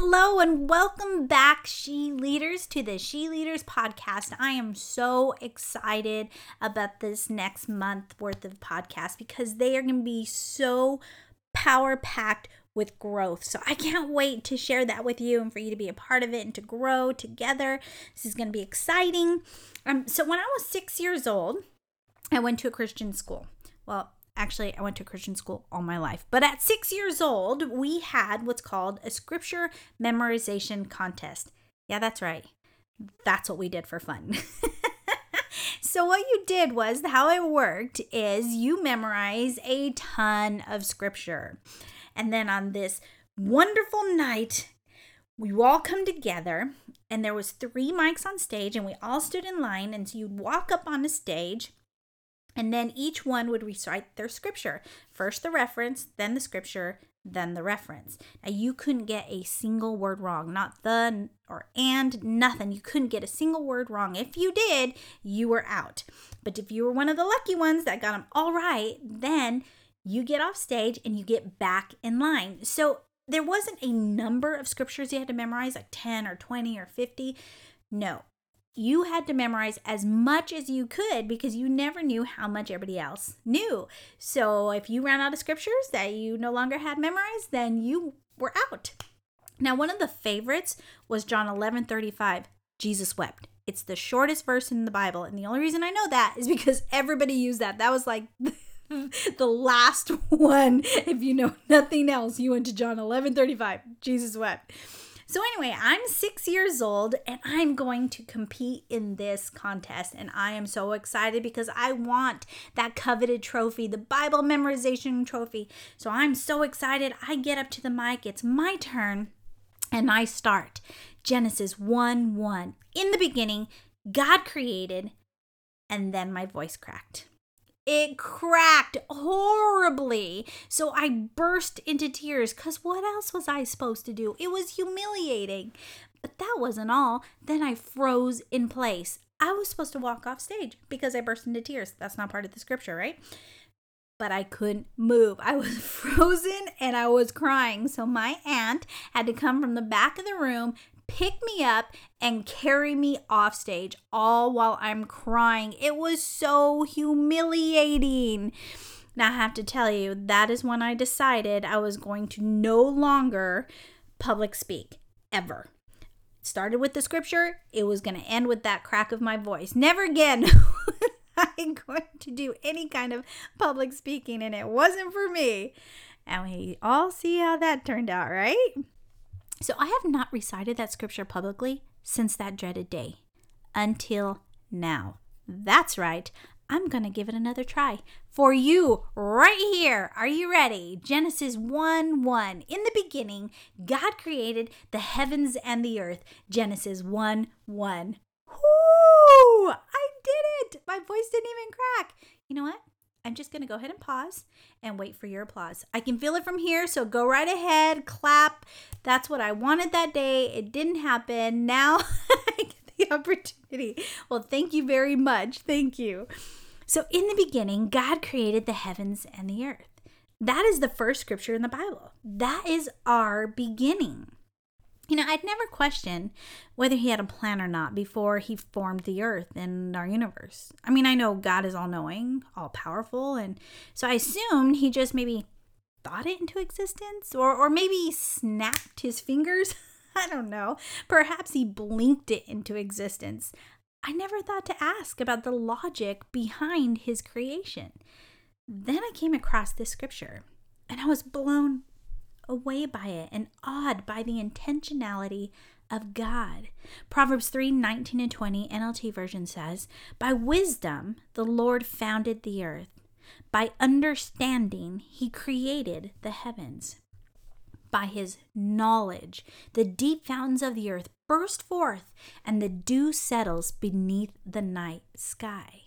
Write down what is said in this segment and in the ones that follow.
Hello and welcome back, She Leaders, to the She Leaders podcast. I am so excited about this next month worth of podcast because they are going to be so power packed with growth. So I can't wait to share that with you and for you to be a part of it and to grow together. This is going to be exciting. Um, so when I was six years old, I went to a Christian school. Well, Actually, I went to Christian school all my life. But at six years old, we had what's called a scripture memorization contest. Yeah, that's right. That's what we did for fun. so, what you did was how it worked is you memorize a ton of scripture. And then on this wonderful night, we all come together and there was three mics on stage and we all stood in line and so you'd walk up on the stage and then each one would recite their scripture. First the reference, then the scripture, then the reference. Now you couldn't get a single word wrong, not the or and, nothing. You couldn't get a single word wrong. If you did, you were out. But if you were one of the lucky ones that got them all right, then you get off stage and you get back in line. So there wasn't a number of scriptures you had to memorize, like 10 or 20 or 50. No, you had to memorize as much as you could because you never knew how much everybody else knew. So if you ran out of scriptures that you no longer had memorized, then you were out. Now, one of the favorites was John 11 35. Jesus wept. It's the shortest verse in the Bible. And the only reason I know that is because everybody used that. That was like the last one. If you know nothing else, you went to John 11 35. Jesus wept. So, anyway, I'm six years old and I'm going to compete in this contest. And I am so excited because I want that coveted trophy, the Bible memorization trophy. So, I'm so excited. I get up to the mic, it's my turn, and I start. Genesis 1 1. In the beginning, God created, and then my voice cracked. It cracked horribly. So I burst into tears because what else was I supposed to do? It was humiliating. But that wasn't all. Then I froze in place. I was supposed to walk off stage because I burst into tears. That's not part of the scripture, right? But I couldn't move. I was frozen and I was crying. So my aunt had to come from the back of the room, pick me up and carry me off stage all while I'm crying. It was so humiliating. Now, I have to tell you, that is when I decided I was going to no longer public speak ever. started with the scripture, it was going to end with that crack of my voice. Never again I'm going to do any kind of public speaking, and it wasn't for me. And we all see how that turned out, right? So I have not recited that scripture publicly since that dreaded day until now. That's right. I'm going to give it another try for you right here. Are you ready? Genesis 1 1. In the beginning, God created the heavens and the earth. Genesis 1 1. Whoo! I did it! My voice didn't even crack. You know what? I'm just going to go ahead and pause and wait for your applause. I can feel it from here, so go right ahead, clap. That's what I wanted that day. It didn't happen. Now I get the opportunity. Well, thank you very much. Thank you. So, in the beginning, God created the heavens and the earth. That is the first scripture in the Bible. That is our beginning. You know, I'd never questioned whether he had a plan or not before he formed the earth and our universe. I mean, I know God is all knowing, all powerful, and so I assumed he just maybe thought it into existence or, or maybe snapped his fingers. I don't know. Perhaps he blinked it into existence. I never thought to ask about the logic behind his creation. Then I came across this scripture and I was blown away by it and awed by the intentionality of God. Proverbs 3 19 and 20 NLT version says, By wisdom the Lord founded the earth, by understanding he created the heavens. By his knowledge, the deep fountains of the earth burst forth, and the dew settles beneath the night sky.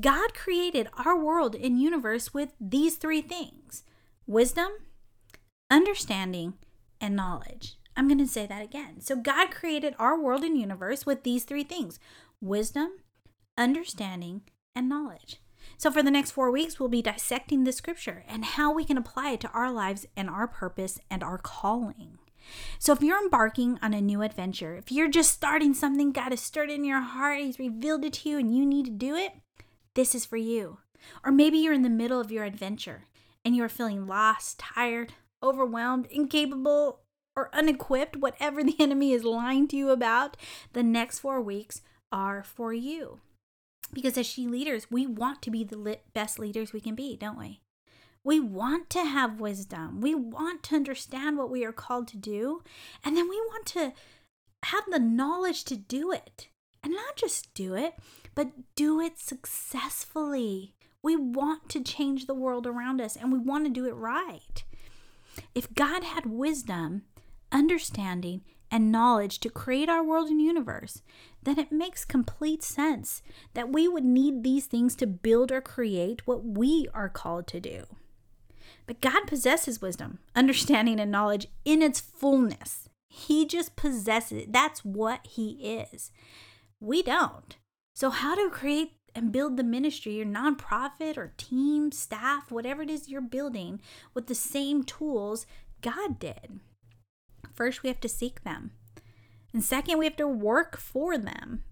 God created our world and universe with these three things wisdom, understanding, and knowledge. I'm going to say that again. So, God created our world and universe with these three things wisdom, understanding, and knowledge. So, for the next four weeks, we'll be dissecting the scripture and how we can apply it to our lives and our purpose and our calling. So if you're embarking on a new adventure, if you're just starting something, God has stirred in your heart, He's revealed it to you, and you need to do it, this is for you. Or maybe you're in the middle of your adventure and you're feeling lost, tired, overwhelmed, incapable, or unequipped, whatever the enemy is lying to you about, the next four weeks are for you. Because as she leaders, we want to be the best leaders we can be, don't we? We want to have wisdom. We want to understand what we are called to do. And then we want to have the knowledge to do it. And not just do it, but do it successfully. We want to change the world around us and we want to do it right. If God had wisdom, understanding, and knowledge to create our world and universe, then it makes complete sense that we would need these things to build or create what we are called to do. But God possesses wisdom, understanding, and knowledge in its fullness. He just possesses it. That's what He is. We don't. So, how to create and build the ministry, your nonprofit or team, staff, whatever it is you're building, with the same tools God did? First, we have to seek them. And second, we have to work for them.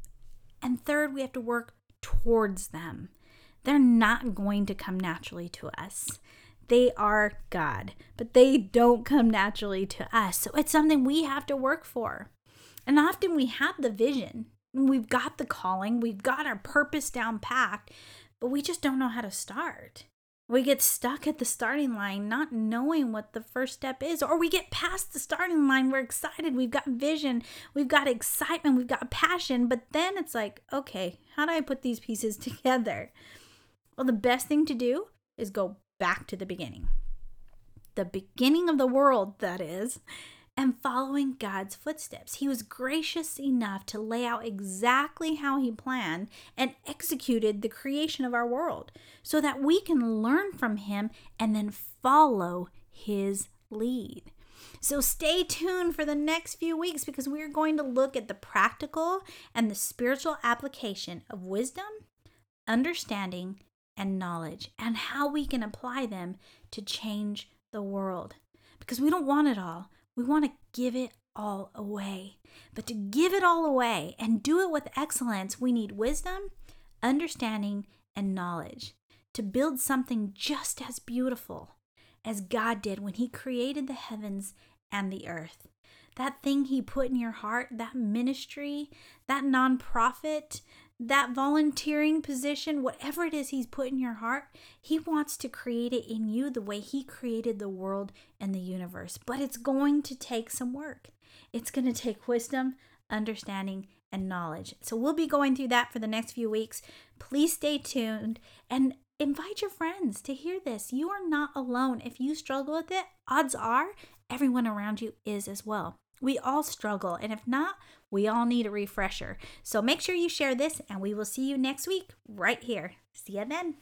And third, we have to work towards them. They're not going to come naturally to us. They are God, but they don't come naturally to us. So it's something we have to work for. And often we have the vision, we've got the calling, we've got our purpose down packed, but we just don't know how to start. We get stuck at the starting line, not knowing what the first step is, or we get past the starting line. We're excited, we've got vision, we've got excitement, we've got passion, but then it's like, okay, how do I put these pieces together? Well, the best thing to do is go back to the beginning. The beginning of the world, that is, and following God's footsteps. He was gracious enough to lay out exactly how He planned and executed the creation of our world so that we can learn from Him and then follow His lead. So stay tuned for the next few weeks because we're going to look at the practical and the spiritual application of wisdom, understanding, and knowledge and how we can apply them to change the world. Because we don't want it all. We want to give it all away. But to give it all away and do it with excellence, we need wisdom, understanding, and knowledge to build something just as beautiful as God did when He created the heavens and the earth. That thing He put in your heart, that ministry, that nonprofit, that volunteering position, whatever it is He's put in your heart, He wants to create it in you the way He created the world and the universe. But it's going to take some work. It's going to take wisdom, understanding, and knowledge. So we'll be going through that for the next few weeks. Please stay tuned and invite your friends to hear this. You are not alone. If you struggle with it, odds are everyone around you is as well. We all struggle, and if not, we all need a refresher. So make sure you share this, and we will see you next week right here. See you then.